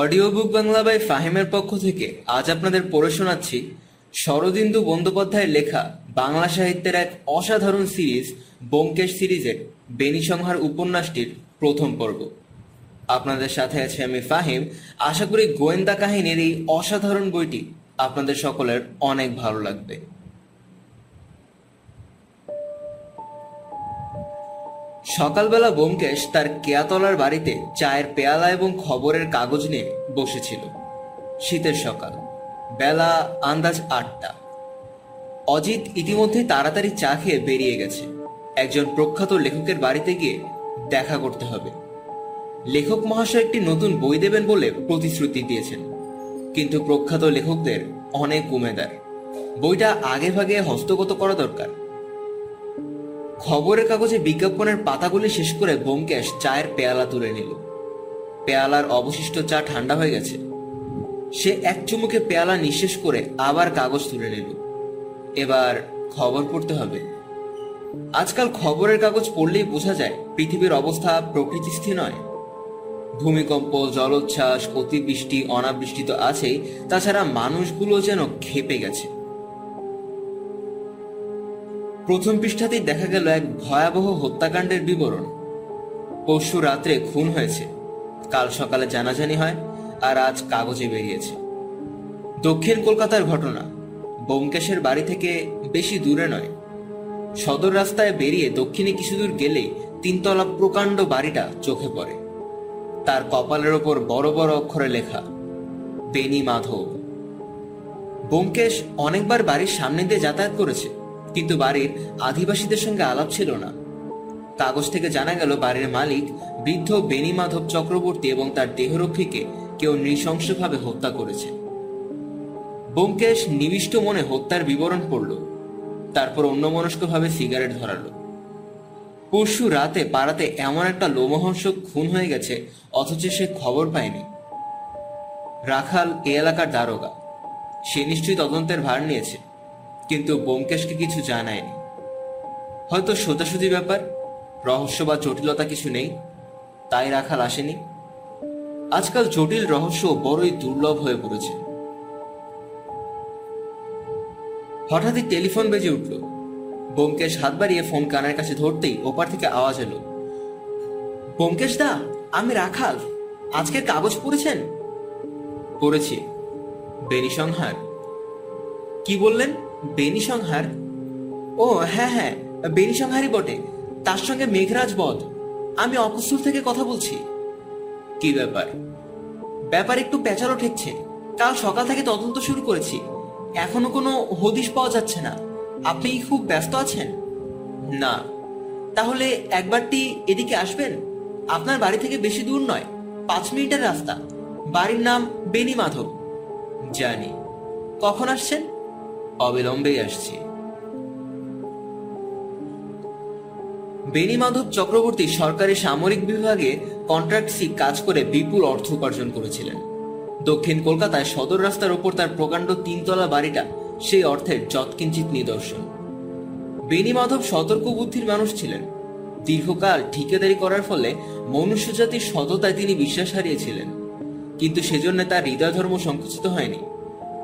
Audio book Bangla by ফাহিমের পক্ষ থেকে আজ আপনাদের পড়ে শোনাচ্ছি শরদিন্দু বন্দ্যোপাধ্যায়ের লেখা বাংলা সাহিত্যের এক অসাধারণ সিরিজ, ব্যোমকেশ সিরিজের বেনিসংহার উপন্যাসটির প্রথম পর্ব। আপনাদের সাথে আছে আমি ফাহিম। আশা করি গোয়েন্দা কাহিনীর এই অসাধারণ বইটি আপনাদের সকলের অনেক ভালো লাগবে। সকালবেলা ব্যোমকেশ তার কেয়াতলার বাড়িতে চায়ের পেয়ালা এবং খবরের কাগজ নিয়ে বসেছিল। শীতের সকাল, বেলা আন্দাজ আটটা। অজিত ইতিমধ্যে তাড়াতাড়ি চা খেয়ে বেরিয়ে গেছে। একজন প্রখ্যাত লেখকের বাড়িতে গিয়ে দেখা করতে হবে। লেখক মহাশয় একটি নতুন বই দেবেন বলে প্রতিশ্রুতি দিয়েছেন। কিন্তু প্রখ্যাত লেখকদের অনেক উমেদার। বইটা আগে ভাগে হস্তগত করা দরকার। খবরের কাগজে বিজ্ঞাপনের পাতাগুলি শেষ করে ব্যোমকেশ চায়ের পেয়ালা তুলে নিল। পেয়ালার অবশিষ্ট চা ঠান্ডা হয়ে গেছে। সে এক চুমুকে পেয়ালা নিঃশেষ করে আবার কাগজ তুলে নিল। এবার খবর পড়তে হবে। আজকাল খবরের কাগজ পড়লেই বোঝা যায় পৃথিবীর অবস্থা প্রকৃতিস্থির নয়। ভূমিকম্প, জলোচ্ছ্বাস, অতিবৃষ্টি, অনাবৃষ্টি তো আছেই, তাছাড়া মানুষগুলো যেন খেপে গেছে। প্রথম পৃষ্ঠাতেই দেখা গেল এক ভয়াবহ হত্যাকাণ্ডের বিবরণ। পরশু রাত্রে খুন হয়েছে। কাল সকালে জানাজানি হয় আর আজ কাগজে বেরিয়েছে। দক্ষিণ কলকাতার ঘটনা। বোমকেশের বাড়ি থেকে বেশি দূরে নয়। সদর রাস্তায় বেরিয়ে দক্ষিণে কিছু দূর গেলেই তিনতলা প্রকাণ্ড বাড়িটা চোখে পড়ে। তার কপালের ওপর বড় বড় অক্ষরে লেখা বেনি মাধব। ব্যোমকেশ অনেকবার বাড়ির সামনে দিয়ে যাতায়াত করেছে। কিন্তু বাড়ির আদিবাসীদের সঙ্গে আলাপ ছিল না। কাগজ থেকে জানা গেল বাড়ির মালিক বৃদ্ধ বেনি মাধব চক্রবর্তী এবং তার দেহরক্ষীকে কেউ নৃশংসভাবে হত্যা করেছে। ব্যোমকেশ নিবিষ্ট মনে হত্যার বিবরণ পড়ল, তারপর অন্যমনস্কভাবে সিগারেট ধরালো। পরশু রাতে পাড়াতে এমন একটা লোমহর্ষক খুন হয়ে গেছে, অথচ সে খবর পায়নি। রাখাল এ এলাকার দারোগা, সে নিশ্চয়ই তদন্তের ভার নিয়েছে। কিন্তু ব্যোমকেশকে কিছু জানায়নি। হয়তো সোজাসুজি ব্যাপার, রহস্য বা জটিলতা কিছু নেই, তাই রাখাল আসেনি। আজকাল জটিল রহস্য বড়ই দুর্লভ হয়ে পড়েছে। হঠাৎই টেলিফোন বেজে উঠল। ব্যোমকেশ হাত বাড়িয়ে ফোন কানের কাছে ধরতেই ওপার থেকে আওয়াজ এলো। ব্যোমকেশ দা, আমি রাখাল। আজকের কাগজ পড়েছেন? পড়েছি। বেনি সংহার। কি বললেন? বেনি সংহার? ও হ্যাঁ হ্যাঁ বেনি সংহারই বটে। তার সঙ্গে মেঘরাজ বধ। আমি অপস্তুল থেকে কথা বলছি। কি ব্যাপার? ব্যাপার একটু পেঁচালো ঠেকছে। কাল সকাল থেকে তদন্ত শুরু করেছি। এখনও কোনো হদিশ পাওয়া যাচ্ছে না। আপনি খুব ব্যস্ত আছেন? না। তাহলে একবারটি এদিকে আসবেন? আপনার বাড়ি থেকে বেশি দূর নয়, পাঁচ মিনিটের রাস্তা। বাড়ির নাম বেনি মাধব জানি। কখন আসছেন? অবিলম্বেই আসছি। বেনি মাধব চক্রবর্তী সরকারি সামরিক বিভাগে কন্ট্রাক্ট সি কাজ করে বিপুল অর্থ উপার্জন করেছিলেন। দক্ষিণ কলকাতায় সদর রাস্তার ওপর তার প্রকাণ্ড তিনতলা বাড়িটা সেই অর্থের যৎকিঞ্চিত নিদর্শন। বেনি মাধব সতর্ক বুদ্ধির মানুষ ছিলেন। দীর্ঘকাল ঠিকাদারি করার ফলে মনুষ্যজাতির সততায় তিনি বিশ্বাস হারিয়েছিলেন। কিন্তু সেজন্য তার হৃদয় ধর্ম সংকুচিত হয়নি।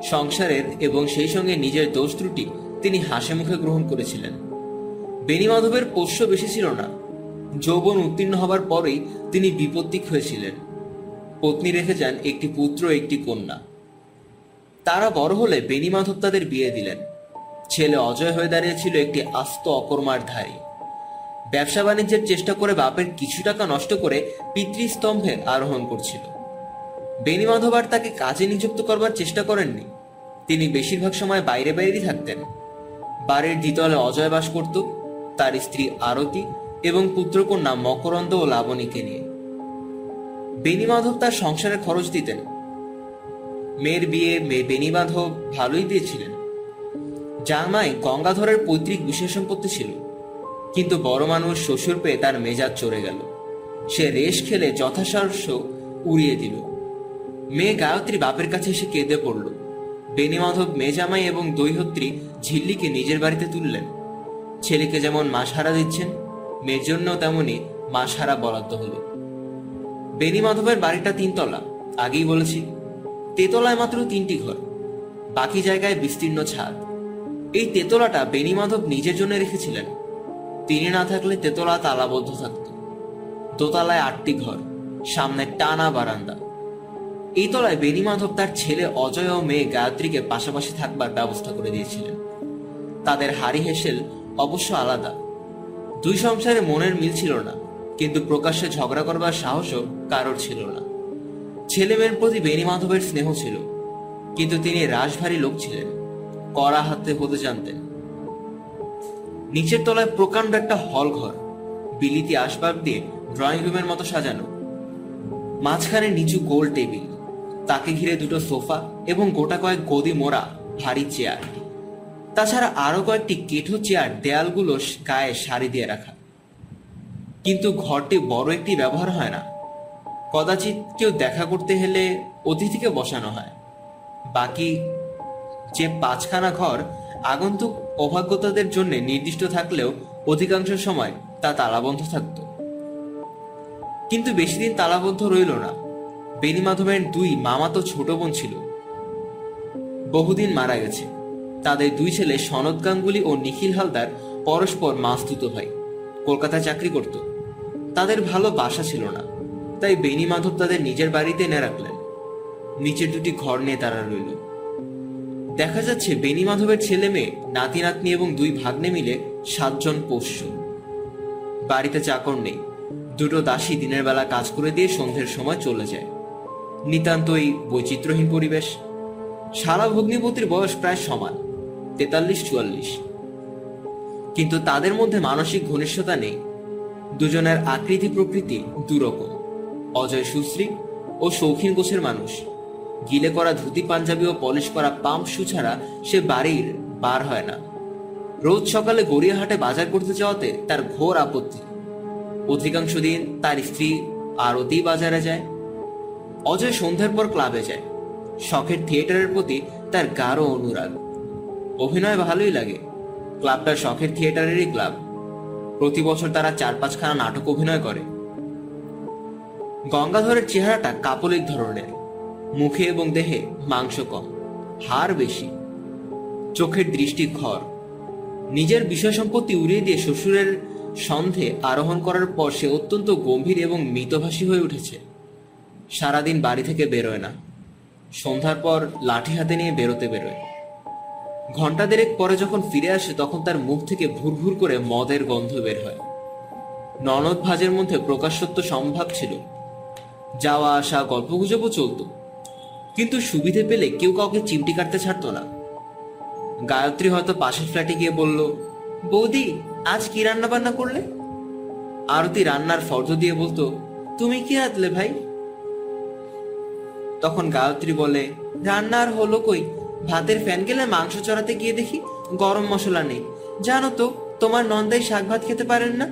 সংসারের এবং সেই সঙ্গে নিজের দোষ ত্রুটি তিনি হাসি মুখে গ্রহণ করেছিলেন। বেনি মাধবের পোষ্য বেশি ছিল না। যৌবন উত্তীর্ণ হবার পরেই তিনি বিপত্তিক হয়েছিলেন। পত্নী রেখে যান একটি পুত্র, একটি কন্যা। তারা বড় হলে বেনি মাধব তাদের বিয়ে দিলেন। ছেলে অজয় হয়ে দাঁড়িয়েছিল একটি আস্ত অকর্মার ধারী। ব্যবসা বাণিজ্যের চেষ্টা করে বাপের কিছু টাকা নষ্ট করে পিতৃস্তম্ভে আরোহণ করছিল। বেনি মাধব আর তাকে কাজে নিযুক্ত করবার চেষ্টা করেননি। তিনি বেশিরভাগ সময় বাইরে বাইরেই থাকতেন। বাড়ির দ্বিতলে অজয় বাস করত, তার স্ত্রী আরতি এবং পুত্রকন্যা মকরন্দ ও লাবণীকে নিয়ে। বেনি মাধব তার সংসারের খরচ দিতেন। মেয়ের বিয়ে মেয়ে বেনি মাধব ভালোই দিয়েছিলেন। জামাই গঙ্গাধরের পৈতৃক বিশেষ সম্পত্তি ছিল। কিন্তু বড় মানুষ শ্বশুর পেয়ে তার মেজাজ চড়ে গেল। সে রেশ খেলে যথাসার্থ উড়িয়ে দিল। মেয়ে গায়ত্রী বাপের কাছে এসে কেঁদে পড়ল। বেনিমাধব মেজামাই এবং দৈহত্রী ঝিল্লিকে নিজের বাড়িতে তুললেন। ছেলেকে যেমন মাসহারা দিচ্ছেন, মেয়ের জন্য তেমনি মাসহারা বরাদ্দ হলো। বেনিমাধবের বাড়িটা তিনতলা, আগেই বলেছি। তেতলায় মাত্র তিনটি ঘর, বাকি জায়গায় বিস্তীর্ণ ছাদ। এই তেতলাটা বেণীমাধব নিজের জন্য রেখেছিলেন। তিনি না থাকলে তেতলা তালাবদ্ধ থাকত। দোতলায় আটটি ঘর, সামনে টানা বারান্দা। এই তলায় বেণীমাধব তার ছেলে অজয় ও মেয়ে গায়ত্রীকে পাশাপাশি থাকবার ব্যবস্থা করে দিয়েছিলেন। তাদের হারি হেসেল অবশ্য আলাদা। দুই সংসারে মনের মিল ছিল না, কিন্তু প্রকাশ্যে ঝগড়া করবার সাহসও কারোর ছিল না। ছেলে মেয়ের প্রতি বেণী মাধবের স্নেহ ছিল, কিন্তু তিনি রাশভারী লোক ছিলেন, কড়া হাতে হতে জানতেন। নিচের তলায় প্রকাণ্ড একটা হল ঘর বিলিতি আসবাব দিয়ে ড্রয়িং রুমের মতো সাজানো, মাঝখানে নিচু গোল টেবিল। তাকে ঘিরে দুটো সোফা এবং গোটা কয়েক গদি মোড়া ভারী চেয়ার। তাছাড়া আরও কয়েকটি কেঠো চেয়ার দেয়ালগুলো গায়ে সারি দিয়ে রাখা। কিন্তু ঘরটি বড় একটি ব্যবহার হয় না। কদাচিৎ কেউ দেখা করতে হলে অতিথিকে বসানো হয়। বাকি যে পাঁচখানা ঘর আগন্তুক অভাগ্যতাদের জন্য নির্দিষ্ট থাকলেও অধিকাংশ সময় তা তালাবন্ধ থাকত। কিন্তু বেশি দিন তালাবদ্ধ রইল না। বেনি মাধবের দুই মামাতো ছোট বোন ছিল। বহুদিন মারা গেছে। তাদের দুই ছেলে সনদ গাঙ্গুলি ও নিখিল হালদার পরস্পর মাস্তুত হয় কলকাতায় চাকরি করত। তাদের ভালো বাসা ছিল না, তাই বেনি মাধব তাদের নিজের বাড়িতে এনে রাখলেন। নিচের দুটি ঘর নিয়ে তারা রইল। দেখা যাচ্ছে বেনি মাধবের ছেলে মেয়ে, নাতি নাতনি এবং দুই ভাগ্নে মিলে সাতজন পোষ্য। বাড়িতে চাকর নেই, দুটো দাসী দিনের বেলা কাজ করে দিয়ে সন্ধ্যের সময় চলে যায়। নিতান্তই বৈচিত্র্যহীন পরিবেশ। সারা ভগ্নিপতির বয়স প্রায় সমান তেতাল্লিশ চুয়াল্লিশ কিন্তু তাদের মধ্যে মানসিক ঘনিষ্ঠতা নেই। দুজনের আকৃতি প্রকৃতি দুরকম। অজয় সুশ্রী ও শৌখিন গোছের মানুষ। গিলে করা ধুতি, পাঞ্জাবি ও পলিশ করা পাম্প শু ছাড়া সে বাড়ির বার হয় না। রোজ সকালে গড়িয়াহাটে বাজার করতে যাওয়াতে তার ঘোর আপত্তি। অধিকাংশ দিন তার স্ত্রী আরতি বাজারে যায়। অজয় সন্ধ্যার পর ক্লাবে যায়। শখের থিয়েটারের প্রতি তার গাঢ় অনুরাগ। অভিনয় ভালোই লাগে। ক্লাবটা শখের থিয়েটারেরই ক্লাব প্রতি বছর তারা চার পাঁচখানা নাটক অভিনয় করে। গঙ্গাধরের চেহারাটা কাপলিক ধরনের। মুখে এবং দেহে মাংস কম, হাড় বেশি। চোখের দৃষ্টি ঘর। নিজের বিষয় সম্পত্তি উড়িয়ে দিয়ে শ্বশুরের সন্ধে আরোহণ করার পর সে অত্যন্ত গম্ভীর এবং মিতভাষী হয়ে উঠেছে। সারাদিন বাড়ি থেকে বেরোয় না। সন্ধ্যার পর লাঠি হাতে নিয়ে বেরোতে বেরোয়। ঘণ্টা দেড়েক পরে যখন ফিরে আসে, তখন তার মুখ থেকে ভুর ভুর করে মদের গন্ধ বের হয়। ননদ ভাজের মধ্যে প্রকাশত্ব সম্ভব ছিল। যাওয়া আসা, গল্পগুজবও চলত। কিন্তু সুবিধে পেলে কেউ কাউকে চিমটি কাটতে ছাড়তো না। গায়ত্রী হয়তো পাশের ফ্ল্যাটে গিয়ে বলল, বৌদি, আজ কি রান্না বান্না করলে? আরতি রান্নার ফর্দ দিয়ে বলতো, তুমি কি রাঁধলে ভাই? তখন গায়ত্রী বলে, রান্নার হলো কই? ভাতের ফ্যান গেলে মাংস চড়াতে গিয়ে দেখি গরম মশলা নেই। জানো তো, তোমার নন্দাই শাক ভাত খেতে পারেন না?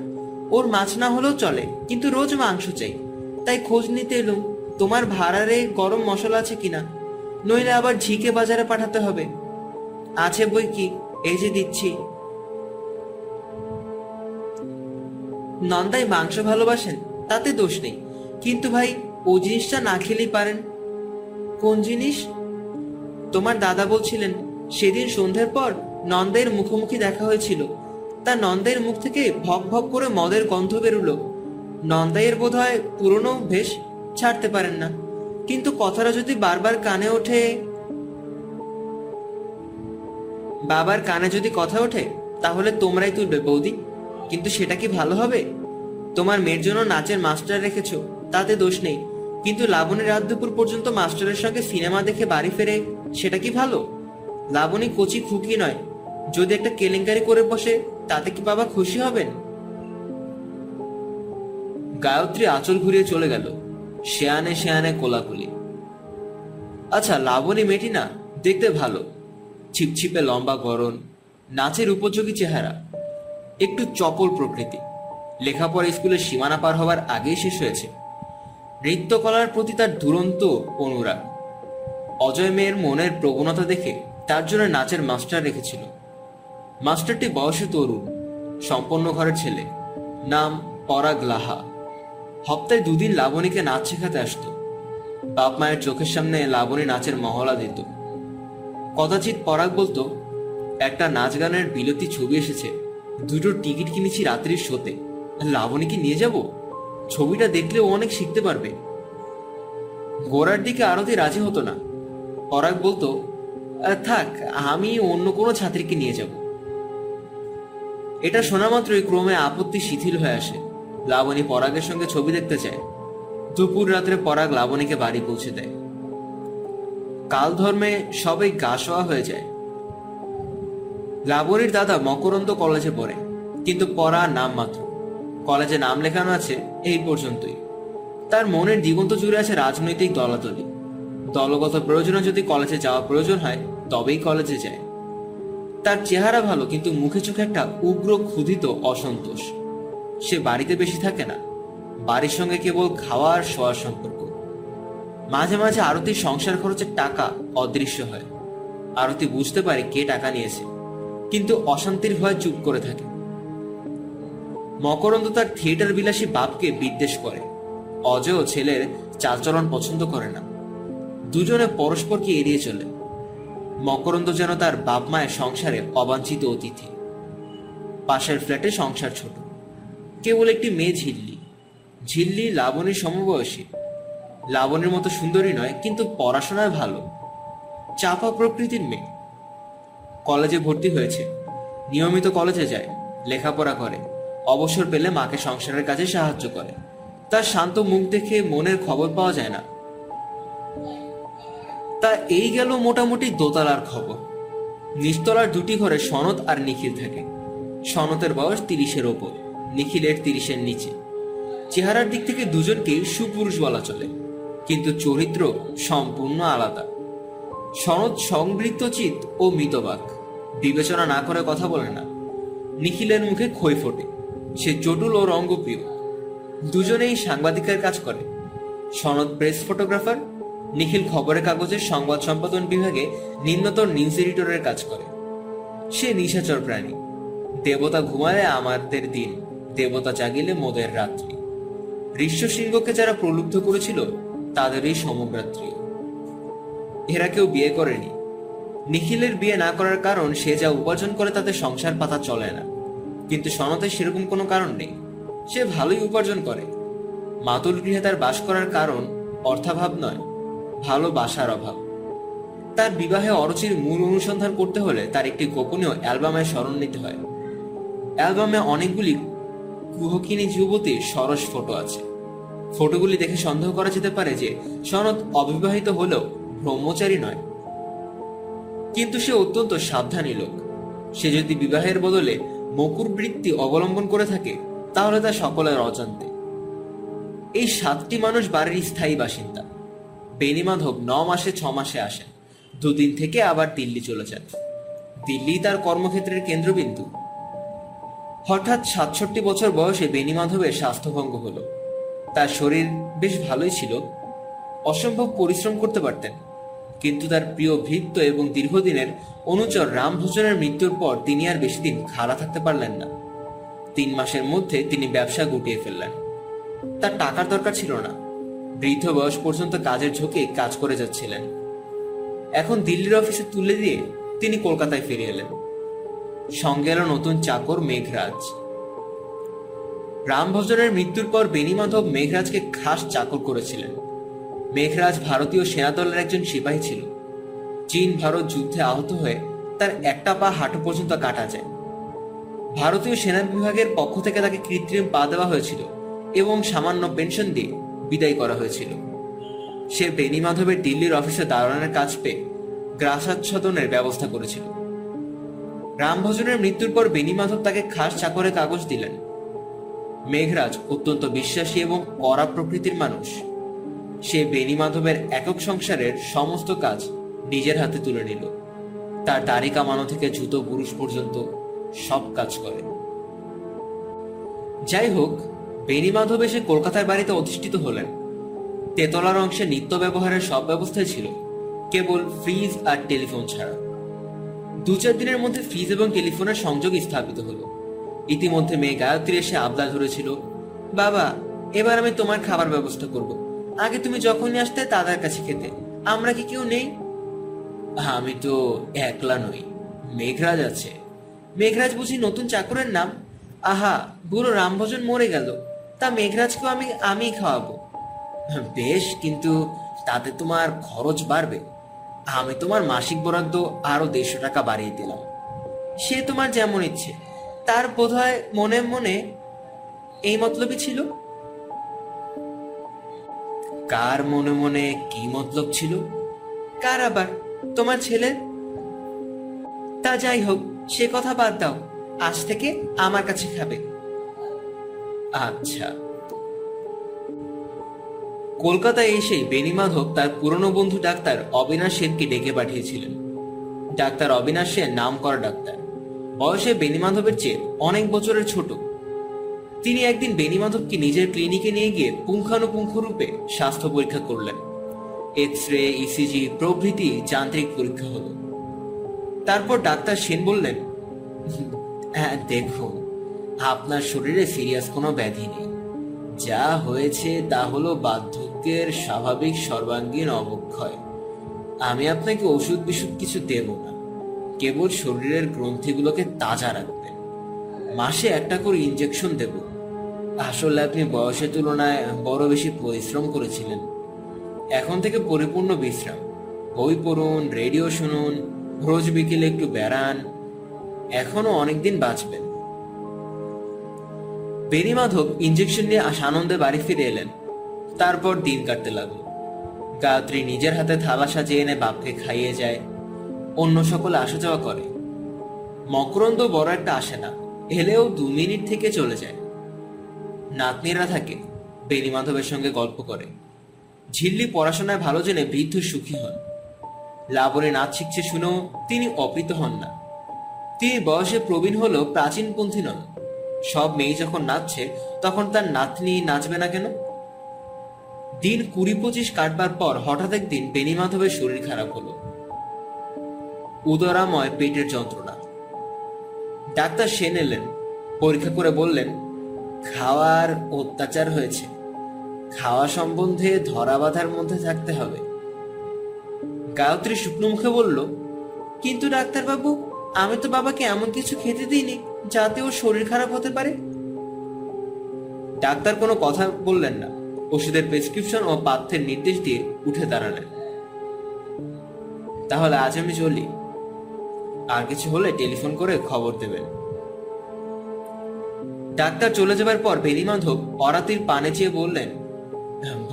ওর মাছ না হলেও চলে, কিন্তু রোজ মাংস চাই। তাই খোঁজ নিতে এলুম তোমার ভাড়ারে গরম মশলা আছে কিনা? নইলে আবার ঝিকে বাজারে পাঠাতে হবে। আছে বই কি? এই যে দিচ্ছি। নন্দাই মাংস ভালোবাসেন, তাতে দোষ নেই। কিন্তু ভাই, ও জিনিসটা না খেলেই পারেন। কোন জিনিস? তোমার দাদা বলছিলেন, সেদিন সন্ধ্যের পর নন্দের মুখোমুখি দেখা হয়েছিল। তা নন্দের মুখ থেকে ভক ভক করে মদের গন্ধ বেরুলো। নন্দাইয়ের বোধ হয় পুরনো অভ্যেস ছাড়তে পারেন না। কিন্তু কথাটা যদি বারবার কানে ওঠে, বাবার কানে যদি কথা ওঠে, তাহলে তোমরাই তুলবে বৌদি। কিন্তু সেটা কি ভালো হবে? তোমার মেয়ের জন্য নাচের মাস্টার রেখেছো, তাতে দোষ নেই। কিন্তু লাবণী রাত দুপুর পর্যন্ত মাস্টারের সঙ্গে সিনেমা দেখে বাড়ি ফেরে, সেটা কি ভালো? লাবণী কচি খুকি নয়। যদি একটা কেলেঙ্কারি করে বসে, তাতে কি বাবা খুশি হবেন? গায়ত্রী আঁচল ঘুরিয়ে চলে গেল। শেয়ানে শেয়ানে কোলাকুলি। আচ্ছা লাবণী মেয়েটি না, দেখতে ভালো। ছিপছিপে লম্বা গরন নাচের উপযোগী চেহারা। একটু চপল প্রকৃতি। লেখাপড়া স্কুলের সীমানা পার হওয়ার আগেই শেষ হয়েছে। নৃত্যকলার প্রতি তার দুরন্ত অনুরাগ। অজয় মেয়ের মনের প্রবণতা দেখে তার জন্য নাচের মাস্টার রেখেছিল। মাস্টারটি বয়সে তরুণ, সম্পন্ন ঘরের ছেলে। নাম পরাগ লাহা। হপ্তায় দুদিন লাবণীকে নাচ শেখাতে আসত। বাপ মায়ের চোখের সামনে লাবণী নাচের মহলা দিত। কদাচিৎ পরাগ বলতো, একটা নাচ গানের বিলতি ছবি এসেছে। দুটো টিকিট কিনেছি রাত্রির শোতে। লাবণীকে নিয়ে যাব? ছবিটা দেখলেও অনেক শিখতে পারবে। গোড়ার দিকে আরতি রাজি হতো না। পরাগ বলতো থাক, আমি অন্য কোনো ছাত্রীকে নিয়ে যাব। এটা শোনা মাত্রই ক্রমে আপত্তি শিথিল হয়ে আসে। লাবণী পরাগের সঙ্গে ছবি দেখতে চায় দুপুর রাত্রে পরাগ লাবণীকে বাড়ি পৌঁছে দেয়। কাল ধর্মে সবাই গাছোয়া হয়ে যায়। লাবণীর দাদা মকরন্দ কলেজে পড়ে, কিন্তু পড়া নাম মাত্র কলেজে নাম লেখানো আছে এই পর্যন্তই। তার মনের দিগন্ত জুড়ে আছে রাজনৈতিক দলাদলি। দলগত প্রয়োজনে যদি কলেজে যাওয়া প্রয়োজন হয়, তবেই কলেজে যায়। তার চেহারা ভালো, কিন্তু মুখে চোখে একটা উগ্র, ক্ষুধিত অসন্তোষ। সে বাড়িতে বেশি থাকে না। বাড়ির সঙ্গে কেবল খাওয়া আর শোয়ার সম্পর্ক। মাঝে মাঝে আরতির সংসার খরচের টাকা অদৃশ্য হয়। আরতি বুঝতে পারে কে টাকা নিয়েছে। কিন্তু অশান্তির ভয় চুপ করে থাকে। মকরন্দ তার থিয়েটার বিলাসী বাপকে বিদ্বেষ করে। অজয় ছেলের চালচলন পছন্দ করে না। দুজনে পরস্পরকে এড়িয়ে চলে। মকরন্দ যেন তার বাপ মায়ের সংসারে অবাঞ্ছিত অতিথি। পাশের ফ্ল্যাটে সংসার ছোট। কেবল একটি মেয়ে ঝিল্লি। ঝিল্লি লাবণীর সমবয়সী। লাবণীর মতো সুন্দরী নয়, কিন্তু পড়াশোনায় ভালো। চাপা প্রকৃতির মেয়ে। কলেজে ভর্তি হয়েছে। নিয়মিত কলেজে যায়, লেখাপড়া করে। অবসর পেলে মাকে সংসারের কাজে সাহায্য করে। তার শান্ত মুখ দেখে মনের খবর পাওয়া যায় না। তা এই গেল মোটামুটি দোতলার খবর। নিচতলার দুটি ঘরে সনদ আর নিখিল থাকে। সনতের বয়স তিরিশের ওপর, নিখিলের তিরিশের নিচে। চেহারার দিক থেকে দুজনকেই সুপুরুষ বলা চলে, কিন্তু চরিত্র সম্পূর্ণ আলাদা। সনদ সংবৃত্তচিত ও মিতবাক, বিবেচনা না করে কথা বলে না। নিখিলের মুখে খই ফোটে। সে চটুল ও রঙ্গপ্রিয়। দুজনেই সাংবাদিকের কাজ করে। সনদ প্রেস ফটোগ্রাফার, নিখিল খবরের কাগজের সংবাদ সম্পাদন বিভাগে নিম্নতর নিউজ এডিটরের কাজ করে। সে নিশাচর প্রাণী। দেবতা ঘুমালে আমাদের দিন, দেবতা জাগিলে মোদের রাত্রি। ঋষ্যশৃঙ্গকে যারা প্রলুব্ধ করেছিল, তাদেরই সমগ্রাত্রী। এরা কেউ বিয়ে করেনি। নিখিলের বিয়ে না করার কারণ সে যা উপার্জন করে তাতে সংসার পাতা চলে না। কিন্তু সনতের সেরকম কোনো কারণ নেই। সে ভালোই উপার্জন করে। মাতুল গৃহে তার বাস করার কারণ অর্থাভাব নয়, ভালোবাসার অভাব। তার বিবাহে অরুচির মূল অনুসন্ধান করতে হলে তার একটি গোপনীয় অ্যালবামের স্মরণ নিতে হয়। অ্যালবামে অনেকগুলি কুহকিনী যুবতীর সরস ফটো আছে। ফটোগুলি দেখে সন্দেহ করা যেতে পারে যে সনদ অবিবাহিত হলেও ব্রহ্মচারী নয়। কিন্তু সে অত্যন্ত সাবধানী লোক। সে যদি বিবাহের বদলে মকুর বৃত্তি অবলম্বন করে থাকে, তাহলে তা সকলের অজান্তে। এই সাতটি মানুষ বাড়ির স্থায়ী বাসিন্দা। বেনিমাধব ন মাসে ছ মাসে আসেন, দুদিন থেকে আবার দিল্লি চলে যান। দিল্লি তার কর্মক্ষেত্রের কেন্দ্রবিন্দু। হঠাৎ সাতষট্টি বছর বয়সে বেনিমাধবের স্বাস্থ্যভঙ্গ হলো। তার শরীর বেশ ভালোই ছিল। অসম্ভব পরিশ্রম করতে পারতেন। কিন্তু তার প্রিয় ভৃত্য এবং দীর্ঘদিনের অনুচর রামভোজনের মৃত্যুর পর তিনি আর বেশি দিন খাড়া থাকতে পারলেন না। তিন মাসের মধ্যে তিনি ব্যবসা গুটিয়ে ফেললেন। তার টাকার দরকার ছিল না। বৃদ্ধ বয়স পর্যন্ত কাজের ঝোঁকে কাজ করে যাচ্ছিলেন। এখন দিল্লির অফিসে তুলে দিয়ে তিনি কলকাতায় ফিরে এলেন। সঙ্গে এলো নতুন চাকর মেঘরাজ। রামভজনের মৃত্যুর পর বেনিমাধব মেঘরাজকে খাস চাকর করেছিলেন। মেঘরাজ ভারতীয় সেনাদলের একজন সিপাহী ছিল। চীন ভারত যুদ্ধে আহত হয়ে তার একটা পা হাঁটু পর্যন্ত কাটা যায়। ভারতীয় সেনা বিভাগের পক্ষ থেকে তাকে কৃত্রিম পা দেওয়া হয়েছিল এবং সামান্য পেনশন দিয়ে বিদায় করা হয়েছিল। সে বেনিমাধবের দিল্লির অফিসে দারোয়ানের কাজ পেয়ে গ্রাসাচ্ছাদনের ব্যবস্থা করেছিল। রামভজনের মৃত্যুর পর বেনিমাধব তাকে খাস চাকরের কাগজ দিলেন। মেঘরাজ অত্যন্ত বিশ্বাসী এবং কড়া প্রকৃতির মানুষ। সে বেনিমাধবের একক সংসারের সমস্ত কাজ নিজের হাতে তুলে নিল। তার দাড়ি কামানো থেকে জুতো পুরুষ পর্যন্ত সব কাজ করে। যাই হোক বেনিমাধব এসে কলকাতার বাড়িতে অধিষ্ঠিত হলেন। তেতলার অংশে নিত্য ব্যবহারের সব ব্যবস্থাই ছিল, কেবল ফ্রিজ আর টেলিফোন ছাড়া। দু চার দিনের মধ্যে ফ্রিজ এবং টেলিফোনের সংযোগ স্থাপিত হলো। ইতিমধ্যে মেয়ে গায়ত্রী এসে আবদা ধরেছিল, বাবা, এবার আমি তোমার খাবার ব্যবস্থা করব। আগে তুমি যখনই আসতে তাদের কাছে খেতে। আমরা কি কেউ নেই? আমি তো একলা নই। মেঘরাজ আছে। মেঘরাজ বুঝি নতুন চাকরের নাম? আহা, বুড়ো রামভজন মরে গেল। তা মেঘরাজকেও আমি আমি খাওয়াবো। বেশ, কিন্তু তাতে তোমার খরচ বাড়বে। আমি তোমার মাসিক বরাদ্দ আরও দেড়শো টাকা বাড়িয়ে দিলাম। সে তোমার যেমন ইচ্ছে। তার বোধহয় মনে মনে এই মতলবই ছিল। কার মনে মনে কি মতলব ছিল? কার আবার? তোমার ছেলে? তা যাই হোক সে কথা বাদ দাও। আজ থেকে আমার কাছে খাবে। আচ্ছা। কলকাতায় এসেই বেনিমাধব তার পুরনো বন্ধু ডাক্তার অবিনাশ সেনকে ডেকে পাঠিয়েছিলেন। ডাক্তার অবিনাশ সেন নাম করা ডাক্তার। বয়সে বেনিমাধবের চেয়ে অনেক বছরের ছোট। তিনি একদিন বেনিমাধবকে নিজের ক্লিনিকে নিয়ে গিয়ে পুঙ্খানুপুঙ্খ রূপে স্বাস্থ্য পরীক্ষা করলেন। এক্স রে ইসিজি প্রভৃতি যান্ত্রিক পরীক্ষা হলো। তারপর ডাক্তার সেন বললেন হ্যাঁ দেখুন আপনার শরীরে সিরিয়াস কোনো ব্যাধি নেই। যা হয়েছে তা হলো বার্ধক্যের স্বাভাবিক সর্বাঙ্গীন অবক্ষয়। আমি আপনাকে ওষুধ বিষুধ কিছু দেব না। কেবল শরীরের গ্রন্থিগুলোকে তাজা রাখবেন। মাসে একটা করে ইঞ্জেকশন দেব। আসলে আপনি বয়সের তুলনায় বড় বেশি পরিশ্রম করেছিলেন। এখন থেকে পরিপূর্ণ বিশ্রাম। বই পড়ুন, রেডিও শুনুন, রোজ বিকেলে একটু বেড়ান, এখনও অনেকদিন বাঁচবেন। বেনিমাধব ইঞ্জেকশন নিয়ে আনন্দে বাড়ি ফিরে এলেন। তারপর দিন কাটতে লাগল। গায়ত্রী নিজের হাতে থালা সাজিয়ে এনে বাপকে খাইয়ে যায়। অন্য সকলে আসা যাওয়া করে। মকরন্দ বড় একটা আসে না, এলেও দু মিনিট থেকে চলে যায়। নাতনিরা থাকে বেনিমাধবের সঙ্গে গল্প করে। ঝিল্লি পড়াশোনায় ভালো জেনে বৃদ্ধ সুখী হন। লাবণী নাচ শিখছে শুনেও তিনি অপৃত হন না। তিনি বয়সে প্রবীণ হলেও প্রাচীনপন্থী নন। সব মেয়ে যখন নাচছে, তখন তার নাতনি নাচবে না কেন? দিন কুড়ি পঁচিশ কাটবার পর হঠাৎ একদিন বেনিমাধবের শরীর খারাপ হলো। উদরাময় পেটের যন্ত্রণা। ডাক্তার সেন এলেন, পরীক্ষা করে বললেন খাওয়ার অত্যাচার হয়েছে। খাওয়া সম্বন্ধে ধরা বাঁধার মধ্যে থাকতে হবে। গায়ত্রী শুকনো মুখে বলল, কিন্তু ডাক্তারবাবু, আমি তো বাবাকে এমন কিছু খেতে দিইনি, যাতে ওর শরীর খারাপ হতে পারে। ডাক্তার কোনো কথা বললেন না। ওষুধের প্রেসক্রিপশন ও পাথ্যের নির্দেশ দিয়ে উঠে দাঁড়ালেন। তাহলে আজ আমি চলি। আর কিছু হলে টেলিফোন করে খবর দেবেন। ডাক্তার চলে যাবার পর বেনিমাধব অরাতির পানে চেয়ে বললেন,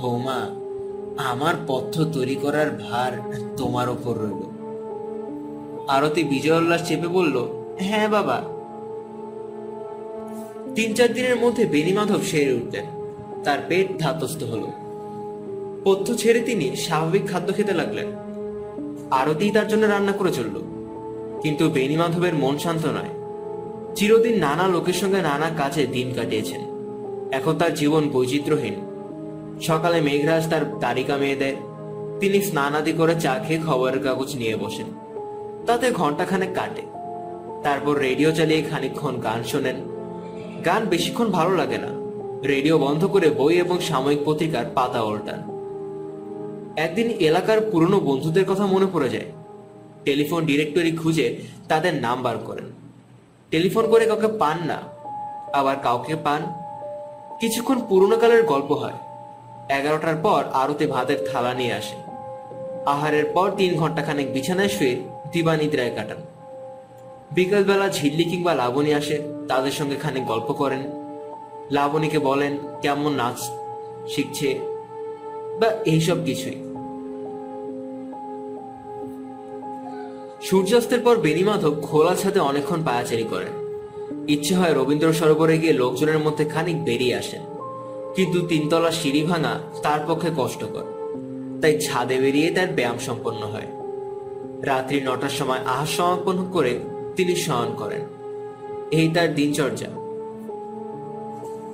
বৌমা, আমার পথ্য তৈরি করার ভার তোমার ওপর রইল। আরতি বিজয় উল্লাস চেপে বলল হ্যাঁ বাবা। তিন চার দিনের মধ্যে বেনিমাধব সেরে উঠলেন। তার পেট ধাতস্থ হলো। পথ্য ছেড়ে তিনি স্বাভাবিক খাদ্য খেতে লাগলেন। আরতি তার জন্য রান্না করে চলল। কিন্তু বেনিমাধবের মন শান্ত নয়। চিরদিন নানা লোকের সঙ্গে নানা কাজে দিন কাটিয়েছেন। এখন তার জীবন বৈচিত্র্যহীন। সকালে মেঘরাজ তার তালিকা মেয়ে দেয় তিনি স্নানাদি করে চা খেয়ে খবরের কাগজ নিয়ে বসেন। তাতে ঘন্টাখানেক কাটে। তারপর রেডিও চালিয়ে খানিকক্ষণ গান শোনেন। গান বেশিক্ষণ ভালো লাগে না। রেডিও বন্ধ করে বই এবং সাময়িক পত্রিকার পাতা উল্টান একদিন এলাকার পুরনো বন্ধুদের কথা মনে পড়ে যায়। টেলিফোন ডিরেক্টরি খুঁজে তাদের নাম বার করেন। টেলিফোন করে কাউকে পান না, আবার কাউকে পান। কিছুক্ষণ পুরনো কালের গল্প হয়। এগারোটার পর আরতে ভাতের থালা নিয়ে আসে। আহারের পর তিন ঘণ্টা খানেক বিছানায় শুয়ে দিবানিদ্রায় কাটান। বিকালবেলা ঝিল্লি কিংবা লাবণী আসে, তাদের সঙ্গে খানিক গল্প করেন। লাবণীকে বলেন, কেমন নাচ? শিখছে? বা এইসব কিছুই। সূর্যাস্তের পর বেনিমাধব খোলা ছাদে অনেকক্ষণ পায়াচারি করেন ইচ্ছে হয় রবীন্দ্র সরোবরে গিয়ে লোকজনের মধ্যে খানিক বেরিয়ে আসেন। কিন্তু তিনতলা সিঁড়ি ভাঙা তার পক্ষে কষ্টকর। তাই ছাদে বেরিয়ে তার ব্যায়াম সম্পন্ন হয়। রাত্রি নটার সময় আহার সমাপন করে তিনি শয়ন করেন। এই তার দিনচর্যা।